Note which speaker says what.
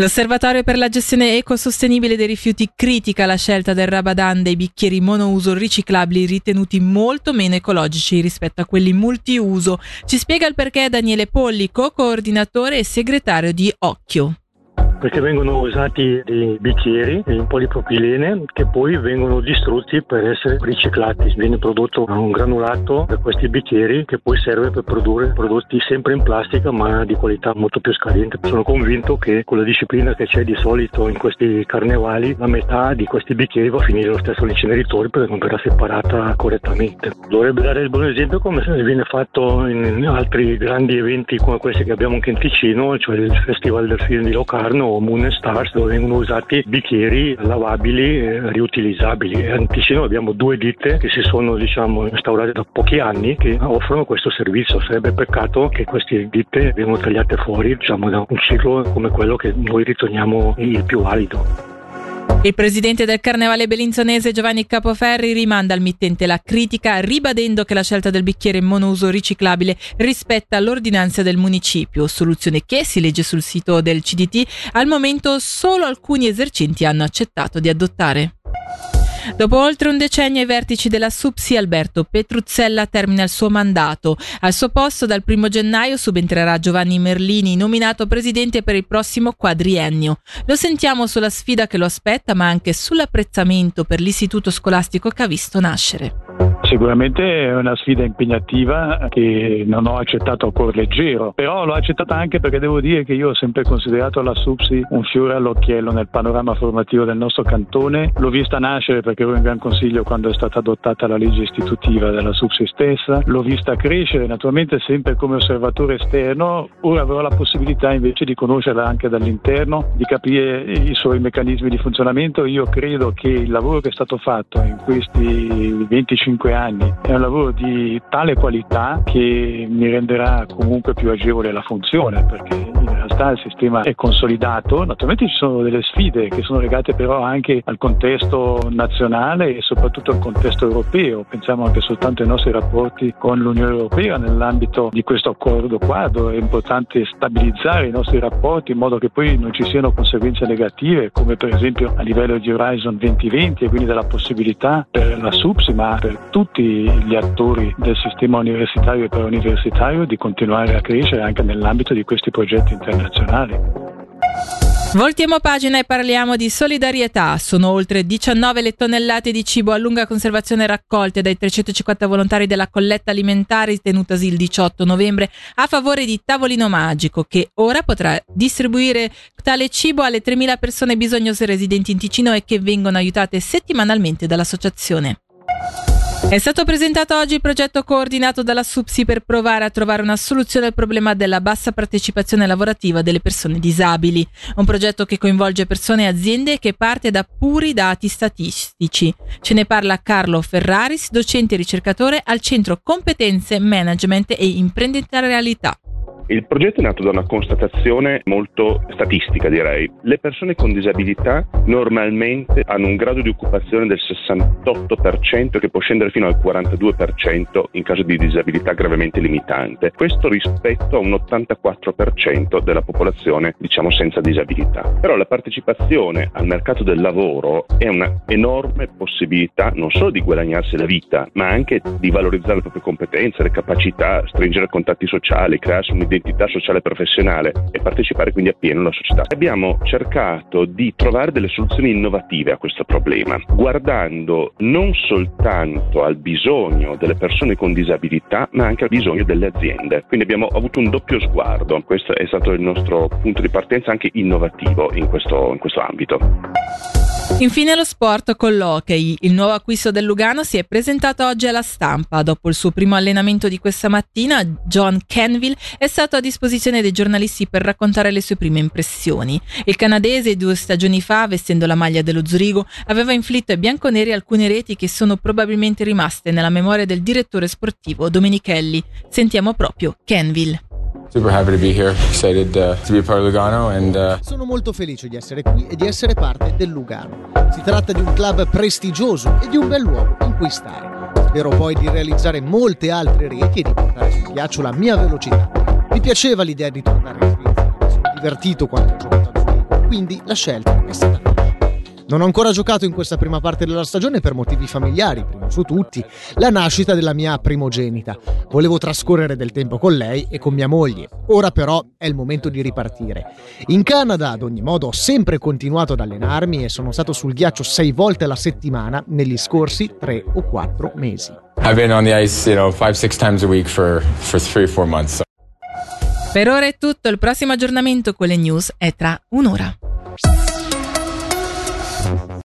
Speaker 1: L'Osservatorio per la gestione ecosostenibile dei rifiuti critica la scelta del Rabadan dei bicchieri monouso riciclabili ritenuti molto meno ecologici rispetto a quelli multiuso. Ci spiega il perché Daniele Polli, co-coordinatore e segretario di Occhio
Speaker 2: perché vengono usati dei bicchieri in polipropilene che poi vengono distrutti per essere riciclati. Viene prodotto un granulato da questi bicchieri che poi serve per produrre prodotti sempre in plastica ma di qualità molto più scadente. Sono convinto che con la disciplina che c'è di solito in questi carnevali la metà di questi bicchieri va a finire lo stesso all'inceneritore perché non verrà separata correttamente. Dovrebbe dare il buon esempio come viene fatto in altri grandi eventi come questi che abbiamo anche in Ticino, cioè il Festival del Film di Locarno Moon Stars dove vengono usati bicchieri lavabili e riutilizzabili. A Ticino abbiamo due ditte che si sono diciamo, instaurate da pochi anni che offrono questo servizio. Sarebbe peccato che queste ditte vengano tagliate fuori diciamo, da un ciclo come quello che noi riteniamo il più valido.
Speaker 1: Il presidente del Carnevale Bellinzonese Giovanni Capoferri rimanda al mittente la critica ribadendo che la scelta del bicchiere monouso riciclabile rispetta l'ordinanza del municipio, soluzione che, si legge sul sito del CDT, al momento solo alcuni esercenti hanno accettato di adottare. Dopo oltre un decennio ai vertici della SUPSI, Alberto Petruzzella termina il suo mandato. Al suo posto dal 1 gennaio subentrerà Giovanni Merlini, nominato presidente per il prossimo quadriennio. Lo sentiamo sulla sfida che lo aspetta, ma anche sull'apprezzamento per l'istituto scolastico che ha visto nascere.
Speaker 3: Sicuramente è una sfida impegnativa che non ho accettato a cuor leggero, però l'ho accettata anche perché devo dire che io ho sempre considerato la SUPSI un fiore all'occhiello nel panorama formativo del nostro cantone. L'ho vista nascere perché ero in Gran Consiglio quando è stata adottata la legge istitutiva della SUPSI stessa, l'ho vista crescere naturalmente sempre come osservatore esterno, ora avrò la possibilità invece di conoscerla anche dall'interno, di capire i suoi meccanismi di funzionamento. Io credo che il lavoro che è stato fatto in questi 25 anni anni. È un lavoro di tale qualità che mi renderà comunque più agevole la funzione perché realtà il sistema è consolidato. Naturalmente ci sono delle sfide che sono legate però anche al contesto nazionale e soprattutto al contesto europeo. Pensiamo anche soltanto ai nostri rapporti con l'Unione Europea nell'ambito di questo accordo quadro. È importante stabilizzare i nostri rapporti in modo che poi non ci siano conseguenze negative come per esempio a livello di Horizon 2020 e quindi della possibilità per la SUPSI ma per tutti gli attori del sistema universitario e preuniversitario di continuare a crescere anche nell'ambito di questi progetti internazionali.
Speaker 1: Voltiamo pagina e parliamo di solidarietà. Sono oltre 19 le tonnellate di cibo a lunga conservazione raccolte dai 350 volontari della colletta alimentare tenutasi il 18 novembre a favore di Tavolino Magico, che ora potrà distribuire tale cibo alle 3.000 persone bisognose residenti in Ticino e che vengono aiutate settimanalmente dall'associazione. È stato presentato oggi il progetto coordinato dalla SUPSI per provare a trovare una soluzione al problema della bassa partecipazione lavorativa delle persone disabili. Un progetto che coinvolge persone e aziende che parte da puri dati statistici. Ce ne parla Carlo Ferraris, docente e ricercatore al Centro Competenze, Management e Imprenditorialità.
Speaker 4: Il progetto è nato da una constatazione molto statistica, direi. Le persone con disabilità normalmente hanno un grado di occupazione del 68% che può scendere fino al 42% in caso di disabilità gravemente limitante. Questo rispetto a un 84% della popolazione, diciamo, senza disabilità. Però la partecipazione al mercato del lavoro è una enorme possibilità non solo di guadagnarsi la vita, ma anche di valorizzare le proprie competenze, le capacità, stringere contatti sociali, crearsi un'identità identità sociale e professionale e partecipare quindi appieno alla società. Abbiamo cercato di trovare delle soluzioni innovative a questo problema, guardando non soltanto al bisogno delle persone con disabilità, ma anche al bisogno delle aziende. Quindi abbiamo avuto un doppio sguardo, questo è stato il nostro punto di partenza anche innovativo in questo, in questo ambito.
Speaker 1: Infine lo sport con l'hockey. Il nuovo acquisto del Lugano si è presentato oggi alla stampa. Dopo il suo primo allenamento di questa mattina, John Kenville è stato a disposizione dei giornalisti per raccontare le sue prime impressioni. Il canadese due stagioni fa, vestendo la maglia dello Zurigo, aveva inflitto ai bianconeri alcune reti che sono probabilmente rimaste nella memoria del direttore sportivo Domenichelli. Sentiamo proprio Kenville.
Speaker 5: Sono molto felice di essere qui e di essere parte del Lugano. Si tratta di un club prestigioso e di un bel luogo in cui stare. Spero poi di realizzare molte altre reti e di portare sul ghiaccio la mia velocità. Mi piaceva l'idea di tornare in Svizzera, mi sono divertito quando ho giocato a Zurigo quindi la scelta è stata mia. Non ho ancora giocato in questa prima parte della stagione per motivi familiari, prima su tutti, la nascita della mia primogenita. Volevo trascorrere del tempo con lei e con mia moglie. Ora però è il momento di ripartire. In Canada, ad ogni modo, ho sempre continuato ad allenarmi e sono stato sul ghiaccio sei volte alla settimana negli scorsi tre o quattro mesi.
Speaker 6: I've been on the ice, you know, five, six times a week for, for three, four months. So.
Speaker 1: Per ora è tutto, il prossimo aggiornamento con le news è tra un'ora.